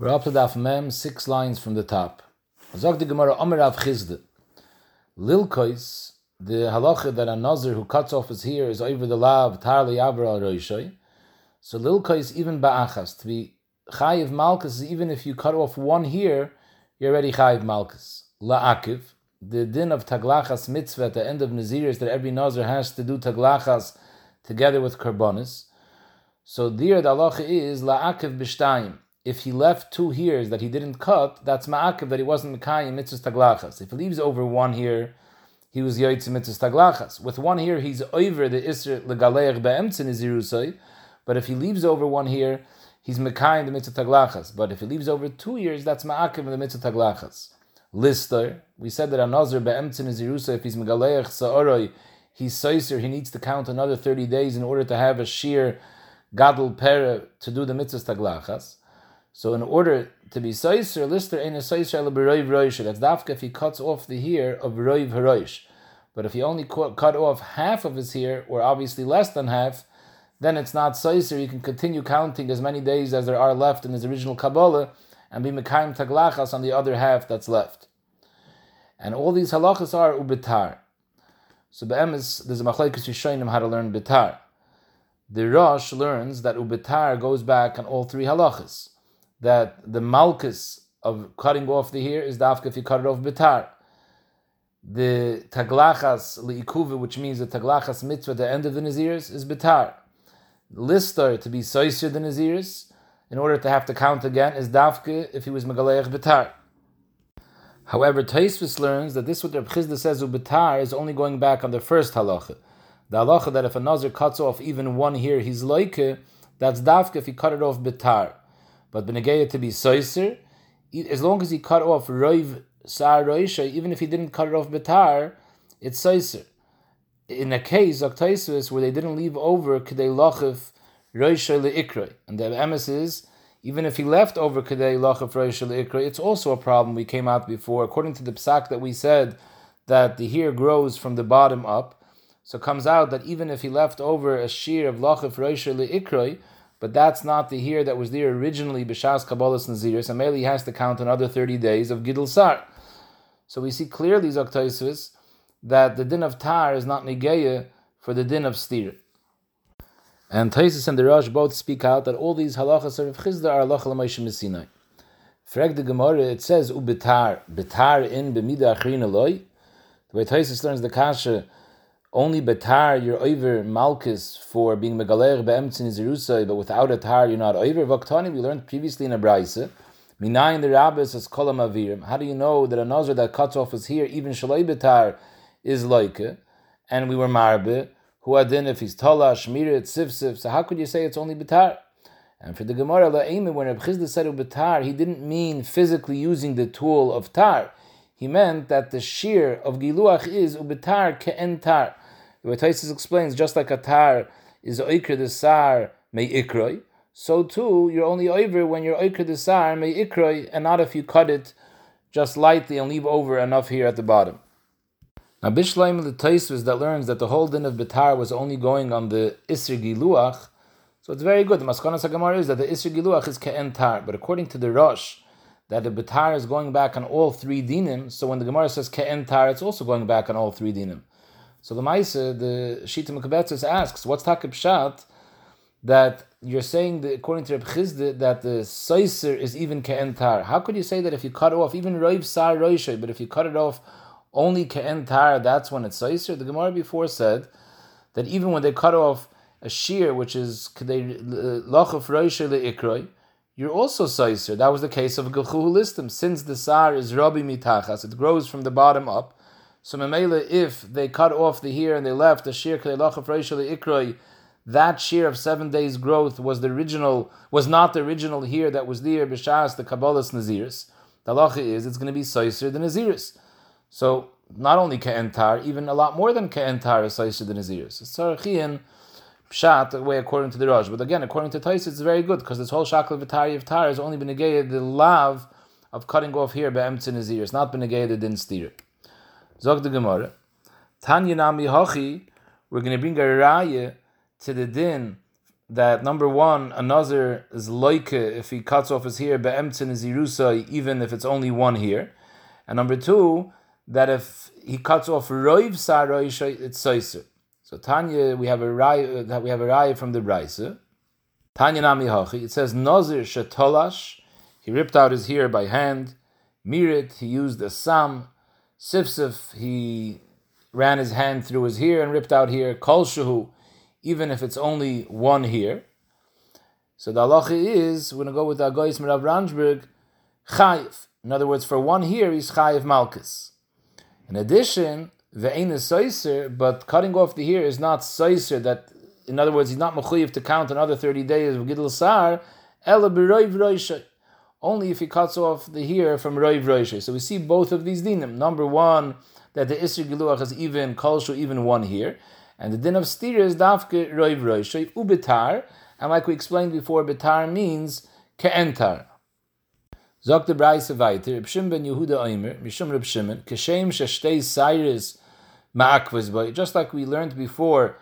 We're up to Daf Mem, six lines from the top. Zog the Gemara Omer Av Chizde. Lilkois, the halacha that a nazir who cuts off his hair is over the lav tar liyaber al roishay. So lilkois even ba'achas to be chayiv malchus even if you cut off one hair, you're already chayiv malchus. La'akiv, the din of taglachas mitzvah at the end of nazir is that every nazir has to do taglachas together with karbonis. So there the halacha is la'akiv b'shtayim if he left two hairs that he didn't cut, that's ma'akiv that he wasn't mekayim mitzvah taglachas. If he leaves over one here, he was yoytz mitzvah taglachas. With one here, he's over the isr legaleich be'emtzin izirusay, but if he leaves over one here, he's mekayim the mitzvah taglachas. But if he leaves over two years, that's ma'akiv the mitzvah taglachas. Lister, we said that a nazir be'emtzin izirusay, if he's megaleich sa'oroi, he's soiser, he needs to count another 30 days in order to have a sheer gadol pera to do the mitzvah taglachas. So in order to be Saiser, Lister ain't a Saiser Roiv Roish. That's dafka if he cuts off the hair of Roiv Haroish. But if he only cut off half of his hair, or obviously less than half, then it's not Saiser. He can continue counting as many days as there are left in his original Kabbalah and be Mekayim Taglachas on the other half that's left. And all these halachas are ubitar. So be'emes, there's a machlekes Yishoinim how to learn bitar. The Rosh learns that ubitar goes back on all three halachas that the malchus of cutting off the hair is dafka if you cut it off bitar. The taglachas liikuva, which means the taglachas mitzvah the end of the naziris, is bitar. Lister to be soiser the naziris, in order to have to count again, is dafka if he was megaleich bitar. However, Taisvis learns that this what Reb Chizda says ubitar is only going back on the first halacha. The halacha that if a nazir cuts off even one hair, he's loike, that's dafka if he cut it off bitar. But benegeya to be soiser, as long as he cut off roiv sar roisha, even if he didn't cut it off betar, it's soiser. In a case of Taisus where they didn't leave over kedei lochif roisha leikra, and the emes is even if he left over kedei lochif roisha leikra, it's also a problem. We came out before, according to the psak that we said that the hair grows from the bottom up. So it comes out that even if he left over a shear of lochif roisha leikra, but that's not the hair that was there originally b'shas kabbalas naziris. And he has to count another thirty days of gidul sar. So we see clearly Zoktaisvis that the din of tar is not negeya for the din of stir. And Taisus and the Rosh both speak out that all these halachas are of Chizda are halacha l'maishim Sinai. Frag the Gemara, it says ubitar, bitar in b'mida achrin eloi. The way Taisus learns the kasha only betar you're over malchus for being megaler beemtzin izirusay, but without a tar you're not over. Vaktani we learned previously in a brayse. Minayin the rabbis as kolam avirim. How do you know that a nazar that cuts off his hair, even shalai betar, is like And we were marbe who adin if he's tala shmira sif So how could you say it's only betar? And for the Gemara la'emin, when Reb Chizda said betar, he didn't mean physically using the tool of tar. He meant that the shear of giluach is ubetar ke'en tar. The way explains, just like a tar is oikr the sar may ikroi, so too you're only over when you're oikr the sar may ikroi, and not if you cut it just lightly and leave over enough here at the bottom. Now Bishleim the Taisus that learns that the whole din of betar was only going on the isr giluach, so it's very good. The Maskana Sagamar is that the isr giluach is ke'en tar, but according to the Rosh, that the betar is going back on all three dinim. So when the Gemara says ke'en tar, it's also going back on all three dinim. So the Maisa, the Shita Mekabetzis asks, what's Takib Shat that you're saying that according to Reb Chizde that the Saiser is even Ke'entar? How could you say that if you cut off even Roiv Sar Roishay, but if you cut it off only Ke'entar, that's when it's Saiser? The Gemara before said that even when they cut off a shear, which is uh, Lachaf Roishay Le'ikroi, you're also Saiser. That was the case of Gilchuhu Listim. Since the Sar is Rabbi Mitachas, it grows from the bottom up. So Memela, if they cut off the hair and they left the shear ikroi, that shear of seven days growth was the original, was not the original hair that was there b'shas the Kabbalah's Naziris. The halacha is it's going to be soiser than Naziris. So not only ke'entar, even a lot more than ke'entar is soiser than Naziris. It's tzarachian pshat the way according to the Rosh. But again, according to Tais, it's very good because this whole shakal v'tari of tar has only been negated the lav of cutting off here hair be'emtzin Naziris, not been negated in steer. Zog the Gemara. Tanya Nami Hochi, we're going to bring a raya to the din that number one, another is loike if he cuts off his hair be'emtzin is irusa, even if it's only one here. And number two, that if he cuts off roiv saroisha, it's soiser. So Tanya, we have a raya, that we have a raya from the Brisa. Tanya nami hachi. It says nazir shetolash. He ripped out his hair by hand. Mirit. He used a sam. Sifsif. He ran his hand through his hair and ripped out here Kol shahu. Even if it's only one hair. So the halacha is we're gonna go with the Agoyis Merav Ranjberg. Chayiv. In other words, for one hair, he's chayiv malchus. In addition, the ain is soiser, but cutting off the hair is not soiser. That, in other words, he's not mechuyev to count another thirty days of gidl sar. Ela b'roiv. Only if he cuts off the hair from roiv roishay. So we see both of these dinim. Number one, that the isri giluach is even kolshu, even one here, and the din of stir is dafke roiv roishay ubitar. And like we explained before, bitar means ke'entar. Zog the Braise weiter, Reb ben Yehuda Oimer, Mishum Reb Shimon, Keshem Sheshtei Cyrus Ma'akvaz Boy, just like we learned before,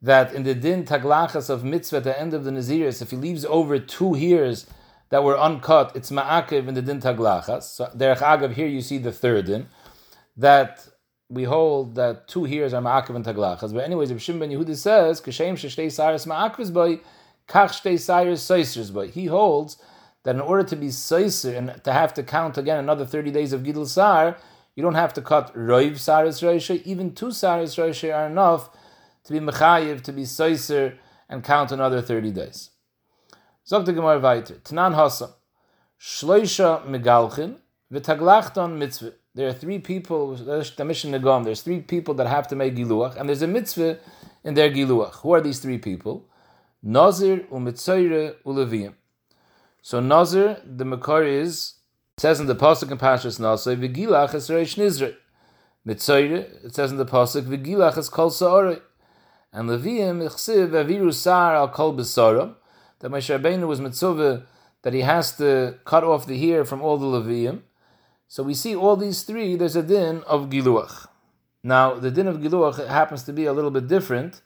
that in the din taglachas of mitzvah at the end of the Naziris, if he leaves over two years that were uncut, it's ma'akiv in the din taglachas. So, derech agav, here you see the third din, that we hold that two years are ma'akiv and taglachas. But anyways, Reb Shimon ben Yehuda says, Keshem Sheshtei Cyrus Ma'akvaz Boy, Kach Shtei Cyrus Soisers Boy. He holds that in order to be soiser and to have to count again another 30 days of Gidl Sar, you don't have to cut Roiv Saris Roisha, even two Saris Roisha are enough to be Mechayiv, to be soiser, and count another 30 days. Zog the Gemara weiter. Tanan Hasam. Shloisha Megalchin, V'taglachton Mitzvah. There are three people, the mission Nagam, there's three people that have to make Giluach, and there's a mitzvah in their Giluach. Who are these three people? Nazir, Umitzayre, Uleviyim. So Nazir, the Makar is says in the pasuk in Pashas Nazir, Vigilach es Reish Nizre. Mitzayre, it says in the pasuk, Vigilach es Kol Sa'orei. And Leviim ichsiv aviru sar al kol besarim. That Moshe Rabbeinu was mitzvah that he has to cut off the hair from all the Leviim. So we see all these three. There's a din of giluach. Now the din of giluach happens to be a little bit different.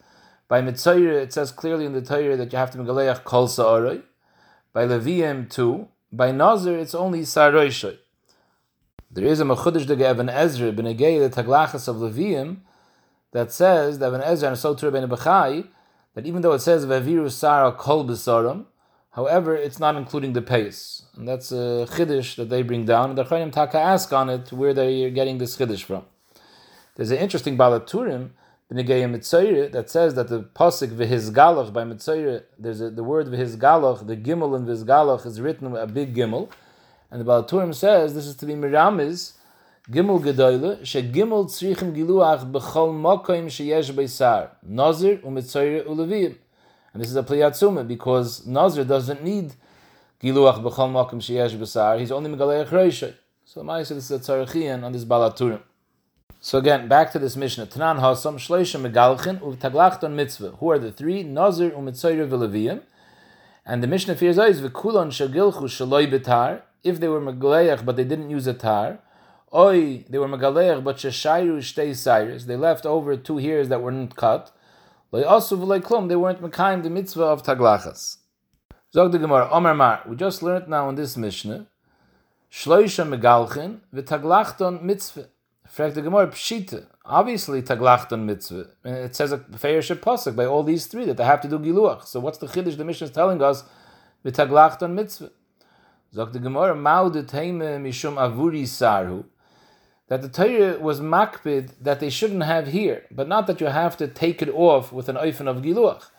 By mitzayre, it says clearly in the Torah that you have to megaleach kol sa'orei. By Levium too. By Nazir, it's only Saroishoy. There is a Mechudish de Evan Ezra, Benegei, the Taglachas of Levium, that says that Evan Ezra and Sotur ben Bechai, that even though it says Vaviru Sara Kol Besarim, however, it's not including the pace. And that's a Chiddush that they bring down, and the Chayyim Taka ask on it where they're getting this Chiddush from. There's an interesting Baal Haturim that says that the pasuk v'hizgalach by Mitzayre, there's a, the word v'hizgalach, the gimel in v'hizgalach is written with a big gimel, and the Baal Haturim says this is to be miramiz gimel gedoyle she gimel tzrichim giluach b'chol makoim sheyesh beisar nazir u'mitzayre u'levim, and this is a pliyatzuma because nazir doesn't need giluach b'chol makoim sheyesh beisar. He's only megaleich reishay. So, Ma'aseh, this is a tzarachian on this Baal Haturim. So again, back to this Mishnah. Tanan Hasam, Shleisha Megalchin, Uvtaglachton Mitzvah. Who are the three? Nazir, Umitzayra, Vilaviyim. And the Mishnah fears is Vikulan Shagilchu Shaloi Betar. If they were Megaleach, but they didn't use a tar. Oi, they were Megaleach, but Shashairu Shtei Cyrus. They left over two hairs that weren't cut. Asu V'loi Klum. They weren't Mekayim the Mitzvah of Taglachas. Zog the Gemara, Omer Mar. We just learned now in this Mishnah. Shloisha Megalchin, V'taglachton Mitzvah. Fragt the Gemara, Pshita. Obviously, taglachton mitzvah. It says a feirshe pasuk by all these three that they have to do giluach. So what's the chiddush the Mishnah is telling us? V'taglachton mitzvah. Zog the Gemara, de mishum avuri sarhu. That the Torah was makbid that they shouldn't have here, but not that you have to take it off with an oifen of giluach.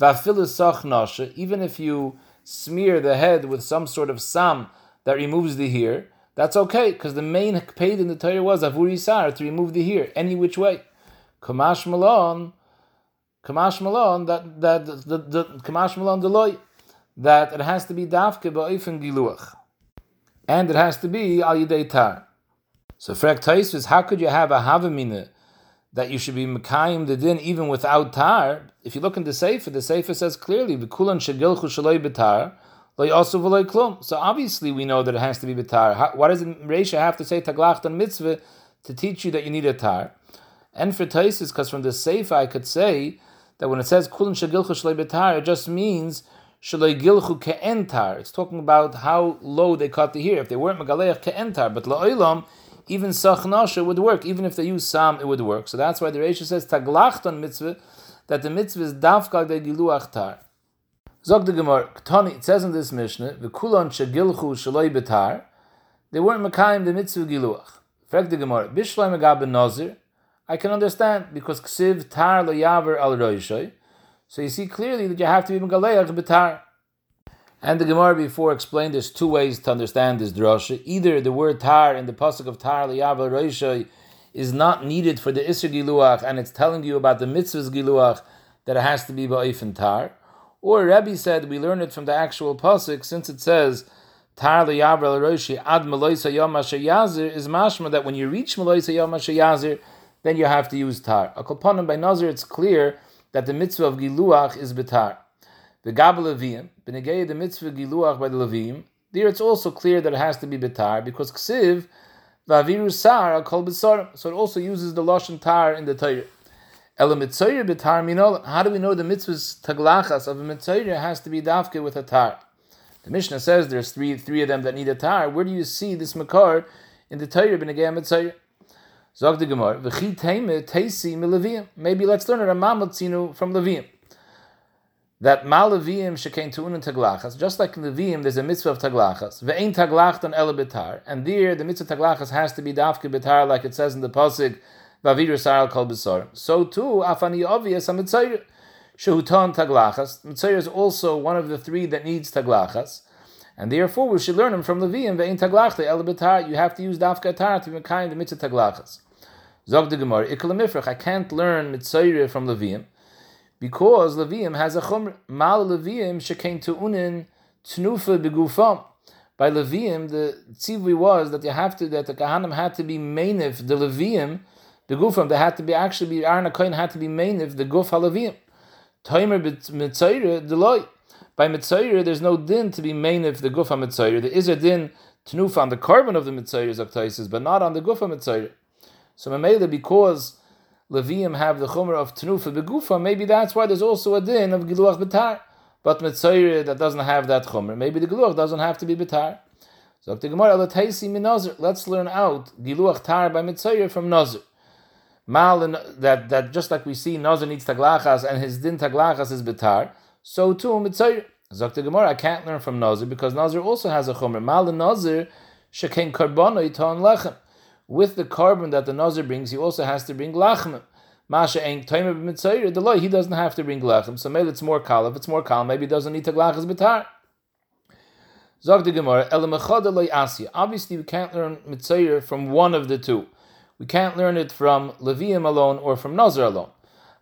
Va'filisach even if you smear the head with some sort of sam that removes the hair, that's okay, because the main paid in the Torah was avuri sar to remove the hair any which way. Kamash malon, kamash malon that that the, the kamash malon deloy that it has to be dafke ba'ofen giluach, and it has to be al yidei tar. So frek is how could you have a havamina that you should be mekayim the din even without tar? If you look in the sefer, the sefer says clearly v'kulan shegilchu shaloi betar also klum. so obviously we know that it has to be betar. Why does Reisha have to say taglach mitzvah to teach you that you need a tar? And for Taisis, because from the Sefer I could say that when it says kulin shagilchu shalei betar, it just means shalei gilchu ke'entar. It's talking about how low they cut the hair. If they weren't megaleach ke'entar, but la'olam, even sachnasha would work. Even if they use sam, it would work. So that's why the Reisha says taglachton mitzvah, that the mitzvah is dafka de giluach tar. Zog the Gemara, it says in this Mishnah, v'kulon shagilchu shaloi betar, they weren't mekayim the mitzvah giluach. Frag the Gemara, bishloi megab nazir, I can understand, because ksiv tar lo yaver al roishoy, so you see clearly that you have to be megaleach betar. And the Gemara before explained there's two ways to understand this drasha. Either the word tar in the pasuk of tar liyav roishoy is not needed for the isser giluach, and it's telling you about the mitzvahs giluach that it has to be ba'if tar, or Rebbe said we learn it from the actual pasuk since it says Tar liyavra roshi ad meloisa yom yazir is mashma that when you reach meloisa yom yazir, then you have to use tar. A by nazir, it's clear that the mitzvah of giluach is betar. The gabel levim, the mitzvah giluach by the levim. There, it's also clear that it has to be betar because ksiv vaviru sar kol besorim. So it also uses the lashon tar in the Torah. How do we know the mitzvahs taglachas of a mitzvah has to be dafke with a tar? The Mishnah says there's three three of them that need a tar. Where do you see this makar in the Torah b'negei mitzvah? Zog the Gemara. Maybe let's learn it a Ramamotzinu from Levim. That malevim shekain tu'unin taglachas. Just like in Levim, there's a mitzvah of taglachas. Ve'ein taglachton ele betar. And there, the mitzvah taglachas has to be dafke betar, like it says in the pasuk Vaviru Saral Kol Besorim. So too, Afani obvious a Mitzayr. Shehutan Taglachas. Mitzayr is also one of the three that needs Taglachas. And therefore, we should learn them from Levium. Ve'in Taglachta El Betar. You have to use Dafka Tar to be kind the Mitzvah Taglachas. Zog the Gemara. Ikalamifrach. I can't learn Mitzayr from Levium because Levium has a chumr. Mal Levium shekain tu'unin tnufa begufam. By Levium, the tzivui was that you have to that the kahanim had to be mainif the Levium the gufam they had to be actually be Kohen had to be mainif the guf halavim. Timer mitzayre deloy. By mitzayre, there's no din to be mainif the guf mitzayre. There is a din tnufa on the carbon of the mitzayres of but not on the gufa mitzayre. So mamela because Levium have the chumer of tnufa begufa, maybe that's why there's also a din of giluach betar. But mitzayre that doesn't have that chumer, maybe the giluach doesn't have to be betar. So the Gemara, let's learn out giluach tar by mitzayre from nazir. Mal that that just like we see Nazir needs taglachas and his din taglachas is betar, so too mitzayir. Zakta Gemara, I can't learn from Nazir because Nazir also has a chomer. Mal the Nazir shekain karbona iton lechem. With the carbon that the Nazir brings, he also has to bring lachem. Masha ain't timer mitzayir. The law he doesn't have to bring lachem. So maybe it's more kal. If it's more kal, maybe he doesn't need to taglachas betar. Zog the Gemara, Obviously, we can't learn mitzayir from one of the two we can't learn it from Levium alone or from Nazar alone.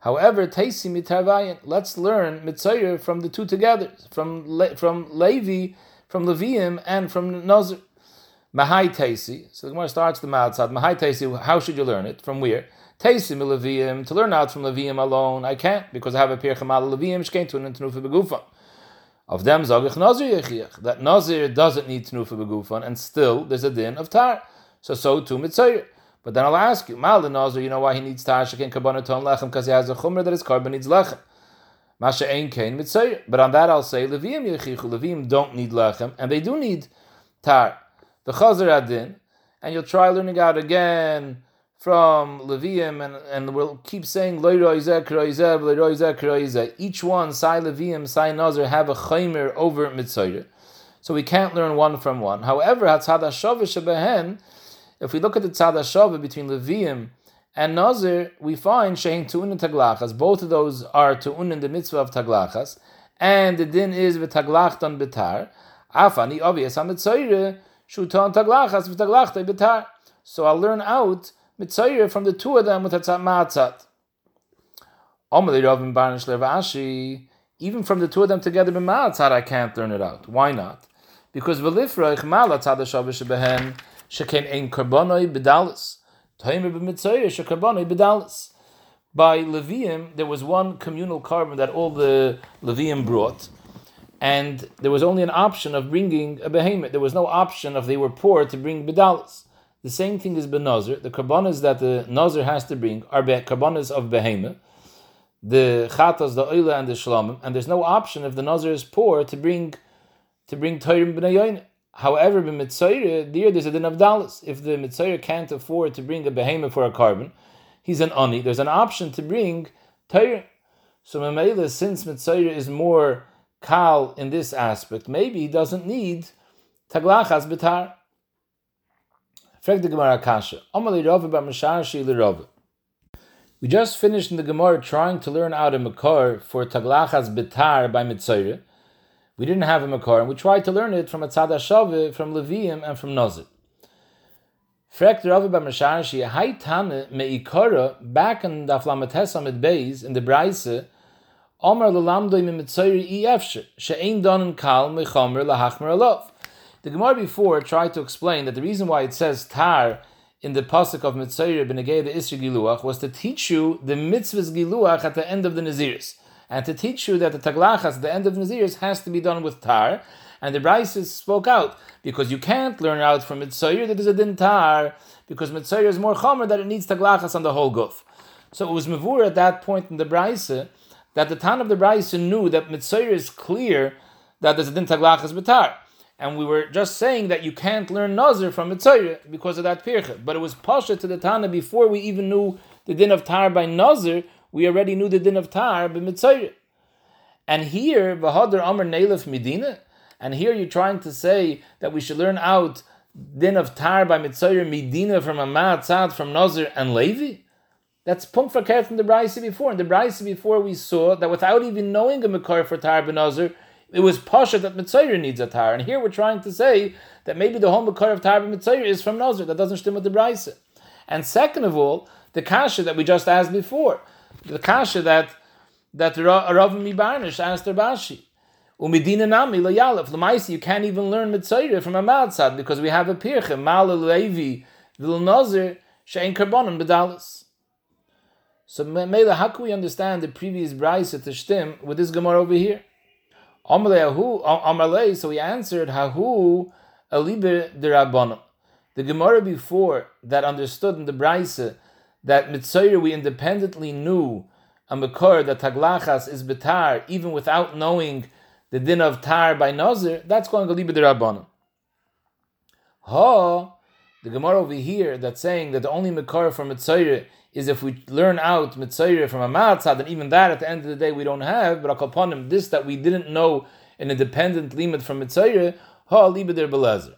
However, Taisi mitarvayin, let's learn Mitzayir from the two together, from Le, from Levi, from Levium, and from Nazar. Mahai Taisi. So the Gemara starts the outside. Mahai Taisi. How should you learn it? From where? Taisi Levium. To learn out from Levium alone, I can't because I have a pirchamal Levium shkein to an begufa. Of them zagich Nazir yechiach. That Nazir doesn't need tenufa begufan, and still there's a din of tar. So so too Mitzayir. But then I'll ask you, Mal Nazir, you know why he needs tashik and ton lechem because he has a chumrah that his carbon needs lechem. Masha ein kain mitzayir. But on that I'll say levim yechichu. Levim don't need lechem and they do need tar. The chazer adin, and you'll try learning out again from Levium, and, and we'll keep saying Each one, Sai Levium, Sai Nazir, have a chaymer over mitzayir. So we can't learn one from one. However, Hatzad Hashavish Shebehen, if we look at the tzad hashava between Levium and Nazir, we find shein tu'un and taglachas. Both of those are tu'un in the mitzvah of taglachas, and the din is v'taglachton betar. Afani obvious hamitzayre shuton taglachas v'taglachta betar. So I'll learn out mitzayre from the two of them with a matzat. Even from the two of them together b'matzat, I can't learn it out. Why not? Because v'lifra malat tzad behen sheken ein karbonoi bedalis. Toimer b'mitzayir shekarbonoi bedalis. By Levium, there was one communal carbon that all the Levium brought, and there was only an option of bringing a behemoth. There was no option if they were poor to bring bedalis. The same thing is benazir. The carbonas that the nazir has to bring are carbonas of behemoth. the chatas, the oila, and the shalomim, and there's no option if the nazir is poor to bring to bring Torah b'nayoyin. However, b'mitzayre, there there's a din of dalas. If the mitzayre can't afford to bring a behemoth for a carbon, he's an ani. There's an option to bring Torah. So since mitzayre is more kal in this aspect, maybe he doesn't need taglachas betar. We just finished in the Gemara trying to learn out a makar for taglachas betar by mitzayre. We didn't have a makar, and we tried to learn it from a tzad Shave, from Levium, and from Me'ikara, back in the Aflamatesa Beis, in the Braise, The Gemara before tried to explain that the reason why it says Tar in the pasuk of Mitzayri B'Negei the Isra Giluach was to teach you the mitzvahs Giluach at the end of the Naziris and to teach you that the taglachas at the end of the Naziris has to be done with tar. And the Braises spoke out because you can't learn out from Mitzayir that there's a din tar because Mitzayir is more chomer that it needs taglachas on the whole guf. So it was mavur at that point in the Braise that the Tan of the Braise knew that Mitzayir is clear that there's a din taglachas betar. And we were just saying that you can't learn Nazir from Mitzayir because of that pircha. But it was pasha to the Tana before we even knew the din of tar by Nazir we already knew the din of tar b'mitzayir. And here, v'hadar amr neilef medina, and here you're trying to say that we should learn out din of tar by mitzayir medina from a ma'atzad from Nazir and Levi. That's punkt verkehrt from the Braise before. In the Braise before we saw that without even knowing a Makar for tar b'Nazir, it was pasha that mitzayir needs a tar. And here we're trying to say that maybe the whole Makar of tar b'mitzayir is from Nazir. That doesn't stem with the Braise. And second of all, the kasha that we just asked before the kasha that that Rav Mibarnish asked Rav Ashi. Umidina nami layalef lemaisi. You can't even learn mitzayir from a matzad because we have a pirche mal levi vil nazir shein karbonim bedalis. So Mela, how can we understand the previous brayse to shtim with this gemara over here? Amalei, so he answered Hahu aliber derabonim. The gemara before that understood in the brayse that mitzayir we independently knew a makor that taglachas is betar even without knowing the din of tar by nazir, that's going the rabbanon. Ha, the Gemara over here that's saying that the only makor for mitzayir is if we learn out mitzayir from a matzah, then even that at the end of the day we don't have. But upon him, this that we didn't know an independent limit from mitzayir, ha der belezer.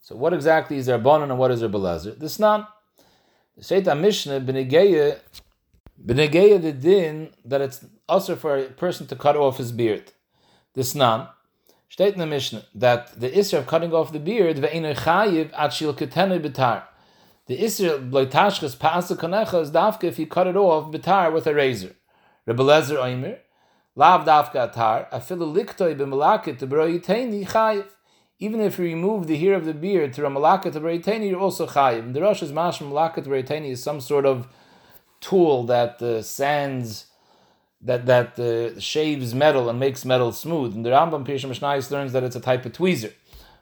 So what exactly is their and what is their belezer? This not Sheit Mishnah b'negeya b'negeya the din that it's also for a person to cut off his beard. This nan state in the Mishnah that the isra of cutting off the beard ve'inu chayiv at shil betar. The isra bloitashkas paasa konecha is dafka if you cut it off betar with a razor. Rebbe Lezer Oimer lav dafka atar afilu liktoi b'malakit to bro chayiv even if you remove the hair of the beard to Ramalaka to Bereitani, you're also chayiv. The Rosh is Mash Malaka to is some sort of tool that uh, sands, that that uh, shaves metal and makes metal smooth. And the Rambam Pirsha Mishnayis learns that it's a type of tweezer.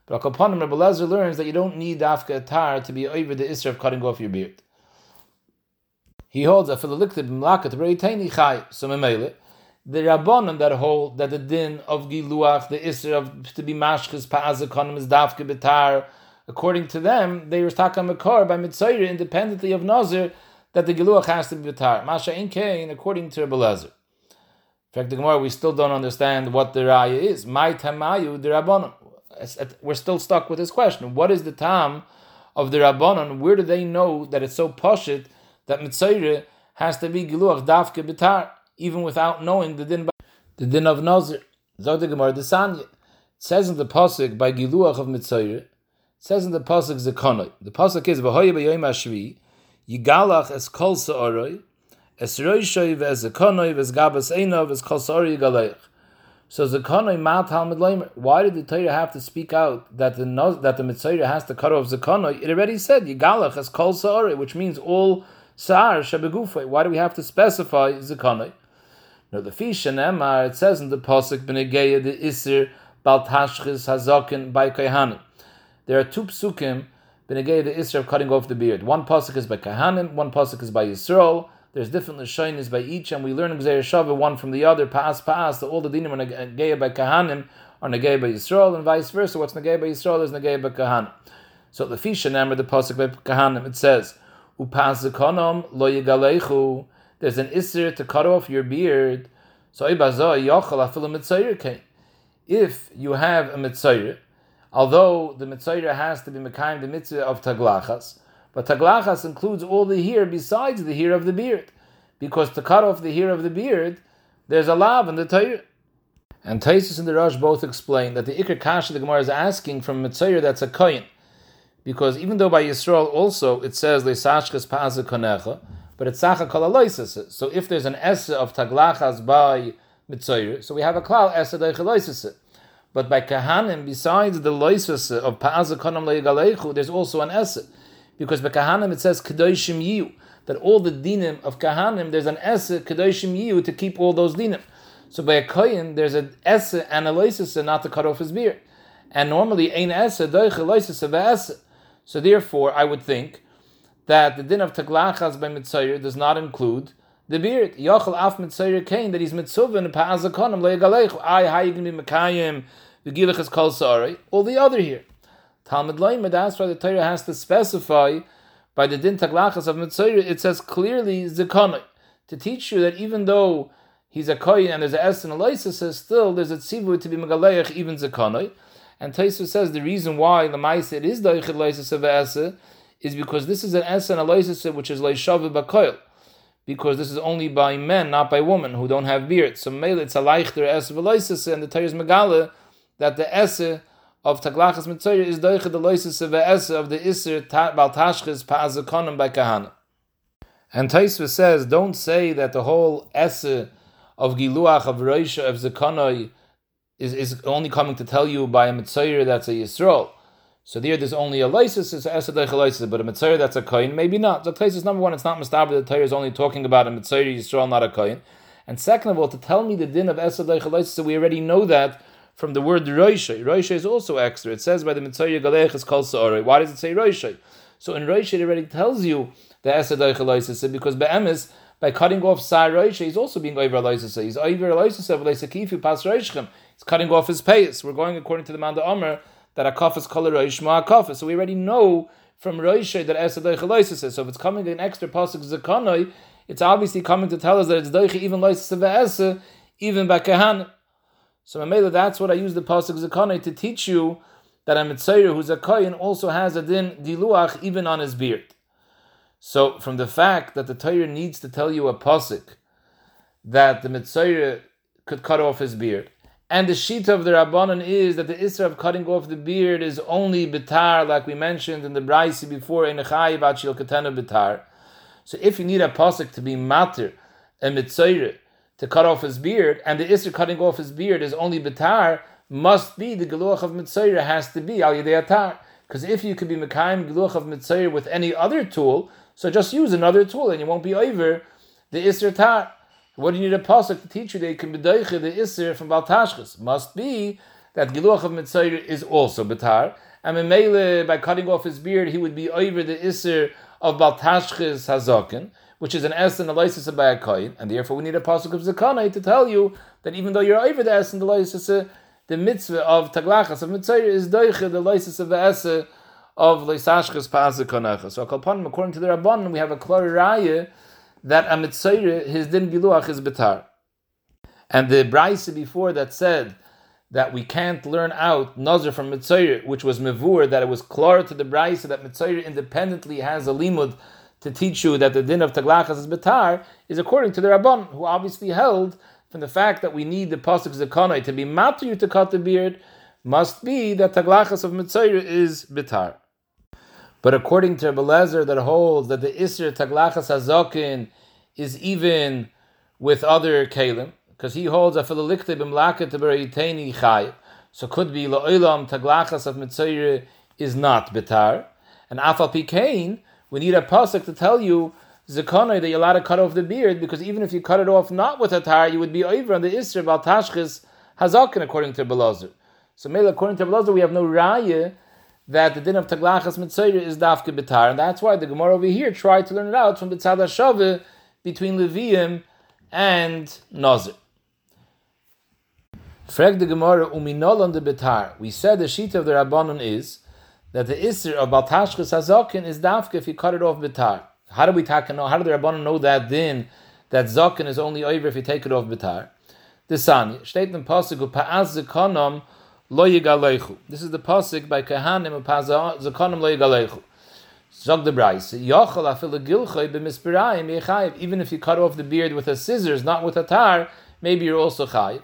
But Akapanim Rebbe Lezer learns that you don't need Afka Atar to be over the Isra of cutting off your beard. He holds a Philalikta Malaka to Bereitani chayiv. So Memele the rabbanon that hold that the din of giluach, the isra of to be mashchis pa'azakonim is dafke betar. According to them, they were taka makar by mitzayir independently of nazir that the giluach has to be betar. Masha in kain according to Rebelezer. In fact, the Gemara we still don't understand what the raya is. My tamayu the rabbanon. We're still stuck with this question. What is the time of the rabbanon? Where do they know that it's so poshit that mitzayir has to be giluach dafke betar? even without knowing the din, the din of Nazir. Zog the Gemara, says in the Pasuk by Giluach of Mitzayir, says in the Pasuk Zekonoi. The Pasuk is, V'hoye b'yoyim hashvi, Yigalach es kol sa'oroi, es roishoy ve'es zekonoi ve'es gabas einov ve'es kol sa'oroi yigalech. So Zekonoi ma Talmud Leimer. Why did the Torah have to speak out that the that the Mitzayir has to cut off Zekonoi? It already said Yigalach es kol sa'oroi, which means all Sa'ar Shabegufay. Why do we have to specify Zekonoi? No, the fish and Emar, it says in the Pasuk, Benegeya the Isir, Baltashchis Hazokin by Kayhanim. There are two psukim, Benegeya the Isir of cutting off the beard. One Pasuk is by Kahanim, one Pasuk is by Yisrael. There's different lashonis by each, and we learn Gzeir Shava one from the other, pass pass. All the dinim are negay by kahanim are negay by Yisrael, and vice versa. What's negay by Yisrael is negay by kahanim. So the fisha number the pasuk by kahanim it says upazakonom lo yigalechu. There's an isser to cut off your beard. So. If you have a mitzayir, although the mitzayir has to be mekayim the mitzvah of taglachas, but taglachas includes all the hair besides the hair of the beard, because to cut off the hair of the beard, there's a lav in the Torah. And Taisus and the Rosh both explain that the Iker Kasha the Gemara is asking from Mitzayir that's a koyin, because even though by Yisrael also it says leisashkas pa'aza konecha, but it's sacha kol So if there's an essa of taglachas by Mitzayir, so we have a klal essa deichaloises. But by kahanim, besides the loises of pa'aza konam leigalechu, there's also an essa because by Kahanim it says Kedoshim Yiu, that all the dinim of Kahanim, there's an Esse Kedoshim Yiu to keep all those dinim. So by a Kohen, there's an Esse and a Loisese not to cut off his beard. And normally, Ein Esse, Doiche Loisese Esse. So therefore, I would think that the din of Taglachas by Mitzayir does not include the beard. Yochel af Mitzayir Kain, that he's Mitzuvin, Pa'azakonim, Le'egalech, I, how you to be Mekayim, the Gilach is Sorry, all the other here. Talmud Loimed, that's why the Torah has to specify by the din taglachas of Mitzayir, it says clearly Zikonoi, to teach you that even though he's a koyin and there's an es and a lysis, still there's a tzivu to be megaleich even Zikonoi. And Taisu says the reason why the Maisa it is doichid lysis of esse is because this is an es and a lysis which is leishavu bakoil. Because this is only by men, not by women who don't have beards. So mele it's a leichter es of and the Torah is megale that the esse of taglachas mitzayir is doiche the loises of of the iser bal tashchis pa'azakonim by kahana. And Taisva says, don't say that the whole esse of giluach of roisha of zakonoi is, is only coming to tell you by a mitzayir that's a yisrael. So there, there's only a lysis, esse doiche lysis, but a mitzayir that's a koin, maybe not. So Taisva number one, it's not mistaber, the Torah is only talking about a mitzayir yisrael, not a koin. And second of all, to tell me the din of doiche lysis, so we already know that from the word Roisha. Roisha is also extra. It says by the Mitzvah Galech is called Sa'ore. Why does it say Roisha? So in Roisha it already tells you the Esadai Chalaisasa because Be'emes, by cutting off Sar Roisha, he's also being over Aloisasa. He's over Aloisasa, V'leisakifu pas Roishchem. He's cutting off his pace. We're going according to the Manda Omer that a kaf is called Roish Ma kaf. So we already know from Roisha that Esadai Chalaisasa. So if it's coming an extra pasuk Zakanoi, it's obviously coming to tell us that it's Doicha even Loisasa Ve'esa, even by Kehanim. So Mamela, that's what I use the pasuk zakane to teach you that a mitzayir who's a kohen also has a din diluach even on his beard. So from the fact that the Torah needs to tell you a pasuk that the mitzayir could cut off his beard, and the sheet of the rabbanon is that the isra of cutting off the beard is only bitar, like we mentioned in the braysi before in echai bachil katana bitar. So if you need a pasuk to be matir a mitzayir to cut off his beard, and the Isser cutting off his beard is only Batar, must be the Geluach of Mitzayir has to be Al Yedei Atar. Because if you could be Mekayim Geluach of Mitzayir with any other tool, so just use another tool and you won't be over the Isser Tar. What do you need a pasuk to teach you that you can be the Isser from Baltashchis? Must be that Geluach of Mitzayir is also Batar. And Memele, by cutting off his beard, he would be over the Isser of Baltashchis Hazakin which is an S and a lysis by a and therefore we need a pasuk of zakana to tell you that even though you're over the S and the lysis, uh, the mitzvah of taglachas of mitzvah is doiche the lysis of the S uh, of leisashchas pazakonacha. So according to the Rabban, we have a klar that a mitzvah his din giluach is betar, and the brayse before that said that we can't learn out Nazir from Mitzayir, which was Mevur, that it was clear to the Braisa that Mitzayir independently has a limud to teach you that the din of taglachas is betar is according to the Rabban, who obviously held from the fact that we need the pasuk zekonai to be matter to cut the beard, must be that taglachas of mitzayir is betar. But according to Belezer, that holds that the isra taglachas hazokin is even with other kalim, because he holds a filalikte b'mlaket b'reiteni chay. So could be la'olam taglachas of mitzayir is not betar, and afal pikain we need a pasuk to tell you zakana that you're allowed to cut off the beard because even if you cut it off not with a tar, you would be over on the isra al tashchis hazakin according to Belazar. So maybe according to Belazar, we have no raya that the din of taglachas mitzayir is dafke betar, and that's why the Gemara over here tried to learn it out from the tzad hashave between Levium and Nazir. Frag the Gemara uminol on the betar. We said the sheet of the Rabbanon is that the Isser of Baltashchus Hazokin is dafka if you cut it off betar. How do we take know? How do the Rabbanon know that then that Zokin is only over if you take it off betar? The Sanya steht in Pasuk Pa'az Zekonom lo yigalechu. This is the Pasuk by Kahanim Pa'az Zekonom lo yigalechu. Zog the Bryce. Yochel afil gilchay b'mispirayim yechayiv. Even if you cut off the beard with a scissors, not with a tar, maybe you're also chayiv.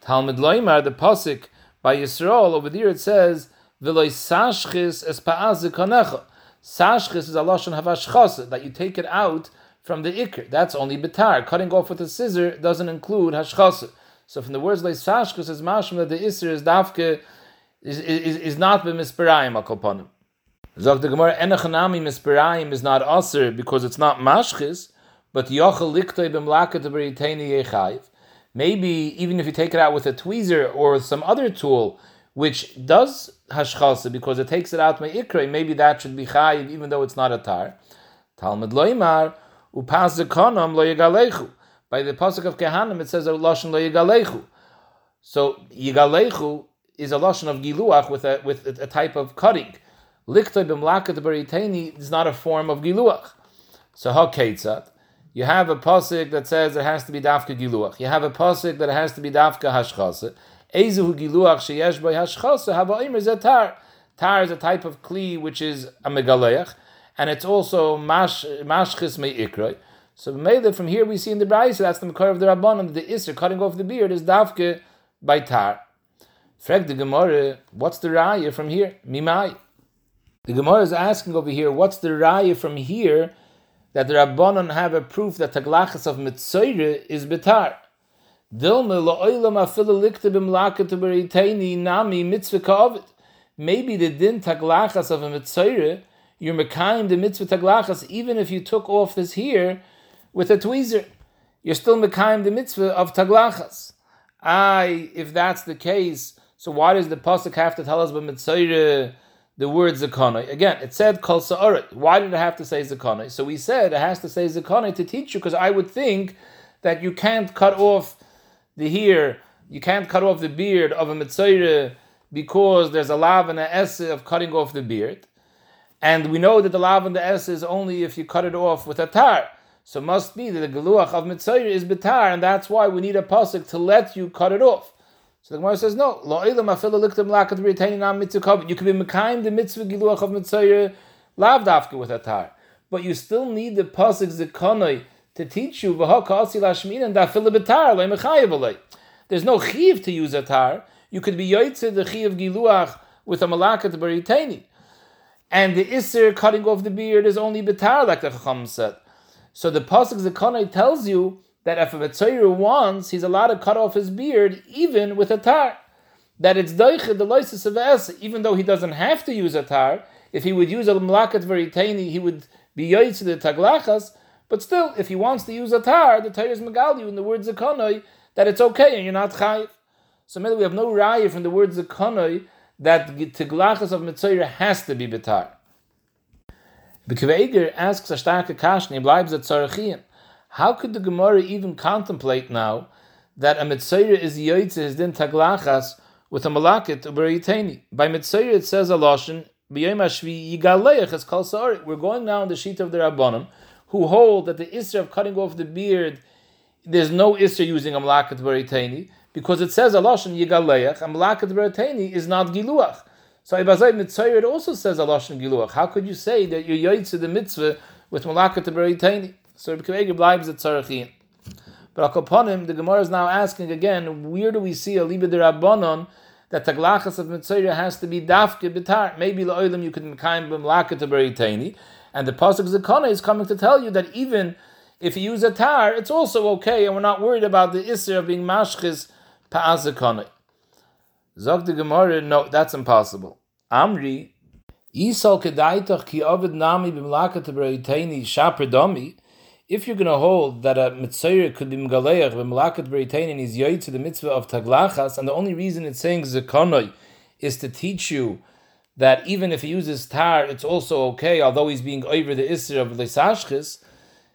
Talmud Loimar, the Pasuk by Yisrael, over there it says, V'loi sashchis es pa'az zikonecha. Sashchis is a lashon havashchasa, that you take it out from the ikr. That's only betar. Cutting off with a scissor doesn't include hashchasa. So from the words like sashchis is mashma that the isr is dafke, is, is, is not b'misperayim akoponim. Zog the Gemara, enachanami misperayim is not aser because it's not mashchis, but yochel liktoi b'mlaket b'riteni yechayiv maybe even if you take it out with a tweezer or some other tool, which does hashchasa because it takes it out my ikra, maybe that should be chayiv even though it's not a tar. Talmud loimar upas zekonam lo. By the pasuk of Kehanim, it says a lashon lo yigalechu. So yigalechu is a lashon of giluach with a with a type of cutting. Liktoy b'mlakat bariteni is not a form of giluach. So how? You have a pasuk that says it has to be dafka giluach. You have a pasuk that it has to be dafka hashchasa. Ezuhu giluach sheyesh by hashchasa habaim is a tar. Tar is a type of kli which is a megaleach, and it's also mash mashchis ikra. So made from here we see in the Brayse that's the makar of the rabbanon the iser cutting off the beard is dafka by tar. Frag the Gemara, what's the raya from here? Mimai. The Gemara is asking over here, what's the raya from here? that the Rabbanon have a proof that Taglachas of Mitzayre is Betar. Maybe the din taglachas of a mitzayre, you're mekayim the mitzvah taglachas, even if you took off this here with a tweezer, you're still mekayim the mitzvah of taglachas. I, if that's the case, so why does the pasuk have to tell us about mitzayre? the word zakonai. Again, it said kol sa'aret. Why did it have to say zakonai? So we said it has to say zakonai to teach you, because I would think that you can't cut off the hair, you can't cut off the beard of a mitzayre because there's a lav and a esse of cutting off the beard. And we know that the lav and the esse is only if you cut it off with a tar. So must be that the geluach of mitzayre is betar, and that's why we need a pasuk to let you cut it off. So the Gemara says, no, lo ilam afilu liktam lakat retaining on mitzvah You can be mekayim the mitzvah giluach of mitzvah lav dafka with a tar. But you still need the pasuk zekonoi to teach you There's no chiv to use a tar. You could be yoytze the chiv giluach with a malakat beritani. And the isser cutting off the beard is only betar, like the Chacham said. So the pasuk zekonoi tells you that if a Mitzayir wants, he's allowed to cut off his beard even with a tar. That it's doiche the loisis of es, even though he doesn't have to use a tar. If he would use a mlakat veritani, he would be yoytz the taglachas. But still, if he wants to use a tar, the Torah is megali in the words zakonoi that it's okay and you're not chayiv. So maybe we have no raya from the words zakonoi that taglachas of Mitzayir has to be betar. Bekeveger asks a starke kashni, bleibt at tzarechiyim. How could the Gemara even contemplate now that a Mitzayir is Yoitze his din taglachas with a malakit uberayiteni? By Mitzayir it says a lashon b'yom hashvi yigaleich as kol We're going now in the sheet of the Rabbanim who hold that the isra of cutting off the beard there's no isra using a malakit uberayiteni because it says a lashon yigaleich a malakit uberayiteni is not giluach. So Ibazai Mitzayir it also says a lashon giluach. How could you say that you're the mitzvah with malakit uberayiteni? So Rabbi bleibt at Tzarachin. But upon him, the Gemara is now asking again, where do we see a Liba de Rabbanon that Taglachas of Mitzvah has to be dafke bitar? Maybe la'olim you could mekayim b'mlaka to beritani. And the Pasuk Zakona is coming to tell you that even if you use a tar, it's also okay, and we're not worried about the isser of being mashchis pa'azakona. Zog the Gemara, no, that's impossible. Amri, Yisal kedaitach ki ovid nami b'mlaka to beritani shapredomi, if you're going to hold that a mitzvah could be mgaleach v'melakat b'retain is yoy to the mitzvah of taglachas, and the only reason it's saying zekonoi is to teach you that even if he uses tar, it's also okay, although he's being over the isra of lesashchis,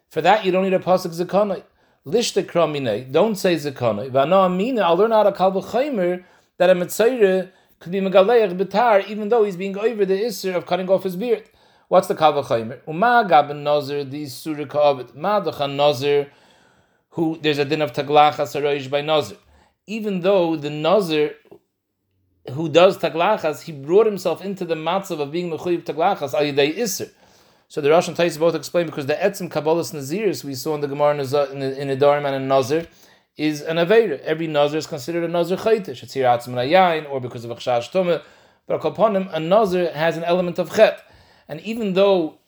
For that, you don't need a pasuk zekonoi. Lishte kramine, don't say zekonoi. V'ano amina, I'll learn of kalba chaymer that a mitzayre could be megaleich betar, even though he's being over the isser of cutting off his beard. What's the chaymer? Uma gaben nazir, the surah ka'avet. Ma nazir, who, there's a din of taglachas aroish by nazir. Even though the nazir who does taglachas, he brought himself into the matzav of being mechuyev taglachas al yidei iser. So the Russian Tais both explain because the etzim kabbalas naziris we saw in the Gemara in the in the and in Nazir is an avera. Every Nazir is considered a Nazir chaytish. It's here atzim yain or because of a chash tumah. But upon him, a Nazir has an element of chet, and even though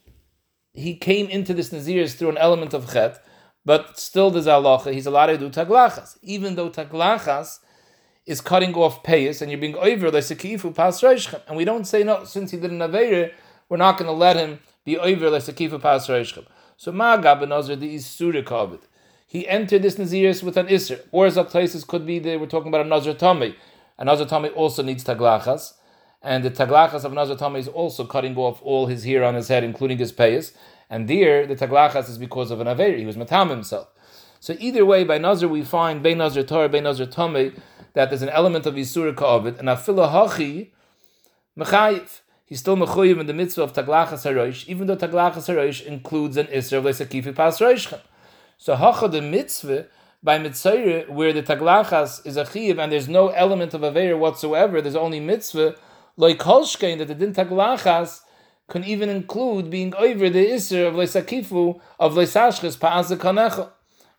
he came into this naziris through an element of chet, but still there's halacha. He's allowed to do taglachas, even though taglachas is cutting off payas and you're being over the sekifu pas reishchem. And we don't say no, since he did an avera, we're not going to let him be over the sekifu pas reishchem. So ma gabenazir the isura kavod. He entered this naziris with an isser. Or as a places could be they we're talking about a nazir tummy. A nazir tummy also needs taglachas. And the taglachas of nazir tummy is also cutting off all his hair on his head, including his payas. And there, the taglachas is because of an avera. He was matam himself. So either way, by nazir we find by nazir Torah, by nazir tummy, that there's an element of Yisur Ka'avid, and Afila Hachi, Mechayiv. He's still Mechayiv in the mitzvah of Taglachas HaRoish, even though Taglachas HaRoish includes an Isra of Lesakifi Pas Roishchem. So Hacha the mitzvah, by Mitzayr, where the Taglachas is a Chiv, and there's no element of Aveir whatsoever, there's only mitzvah, like Kolshkein, that the Din Taglachas can even include being over the Isra of Lesakifu, of Lesashchis Pa'az Kanecha.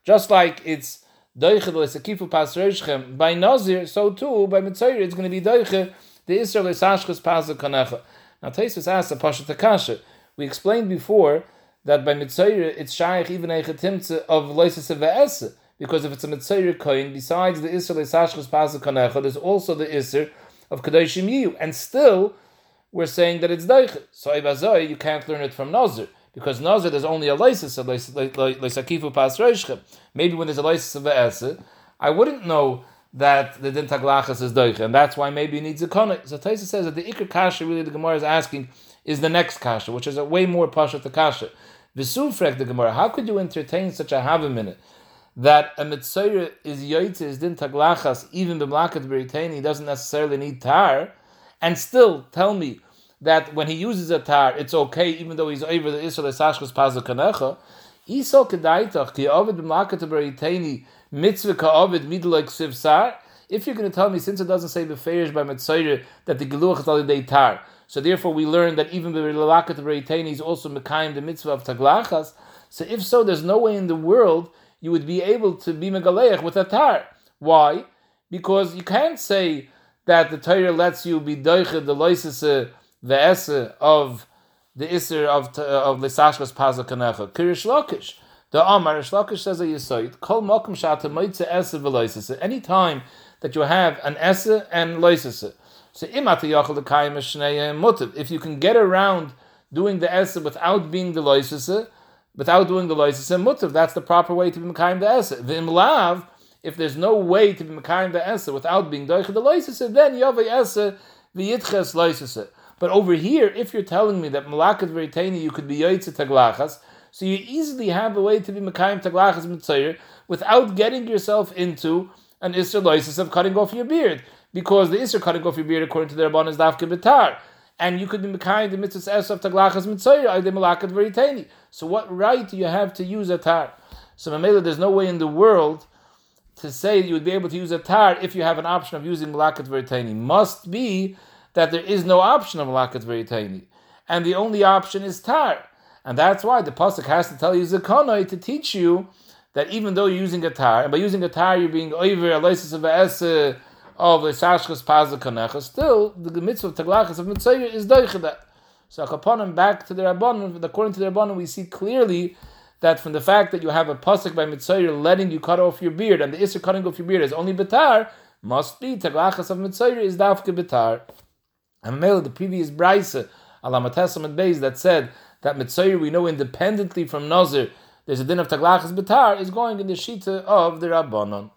Just like it's doiche lesakifu pas reishchem by nazir, so too by mitzayir it's going to be doiche the Israel lesashches pas kanecha. Now Taisus asks a pasha takasha. We explained before that by mitzayir it's shaykh even a of leises ve'ese because if it's a mitzayir coin, besides the Israel lesashches pas kanecha, there's also the Isser of kadoshim yiyu, and still we're saying that it's doiche. So ibazoi you can't learn it from nazir because nazir there's only a license of leisakifu pas reishchem. Maybe when there's a license of ve'ese, I wouldn't know that the din taglachas is doich, and that's why maybe it needs a konik. So Taisa says that the ikar kasha really the Gemara is asking is the next kasha, which is a way more pasha to kasha. V'sufrek the Gemara, how could you entertain such a have a minute? That a mitzayir is yoytze is din taglachas even b'mlakat b'ritani doesn't necessarily need tar, and still tell me that when he uses a tar, it's okay, even though he's over the Israel Sashkas Pazal. Iso kedaitach ki ovid b'makat b'reiteni mitzvah ka'ovid midlek sivsar. If you're going to tell me, since it doesn't say beferish by mitzayir that the geluach is already tar, so therefore we learn that even b'relakat b'reiteni is also mekayim the mitzvah of taglachas. So if so, there's no way in the world you would be able to be megaleich with a tar. Why? Because you can't say that the Torah lets you be doiche the loises uh, the esse of the iser of uh, of lisashkas paza kanecha. Kirish Lakish. The Amar Lakish says a yisoid. Kol mokum shata moitze esse v'loisese. Any time that you have an esse and loisese. So imata yachal dekayim shnei mutiv. If you can get around doing the esse without being the loisese, without doing the loisese mutiv, that's the proper way to be mekayim the esse. V'im lav. If there's no way to be mekayim the esse without being doich the loisese, then yavay esse v'yitches loisese. But over here, if you're telling me that malakat v'reiteni you could be yoytze taglachas, so you easily have a way to be mekayim taglachas mitzayir without getting yourself into an isser of cutting off your beard, because the isser cutting off your beard according to the rabban is dafke betar. And you could be mekayim the mitzvah es of taglachas mitzayir ay malakat v'reiteni. So what right do you have to use a tar? So Mamela, there's no way in the world to say you would be able to use a tar if you have an option of using malakat v'reiteni. Must be that there is no option of malakat very tiny, and the only option is tar, and that's why the pasuk has to tell you zakonoi to teach you that even though you're using a tar, and by using a tar you're being over a license of a of the sashkas pazakanecha, still the mitzvah of taglachas of mitzvah is doichedet. So upon him back to the rabbanon, according to the rabbanon, we see clearly that from the fact that you have a pasuk by mitzvah letting you cut off your beard, and the issue cutting off your beard is only betar, must be taglachas of mitzvah is dafke betar. And Mele, the previous Braisa, Alamatesam Beis, that said that Mitzayir we know independently from Nazir, there's a din of Taglachas Betar, is going in the Shita of the Rabbanon.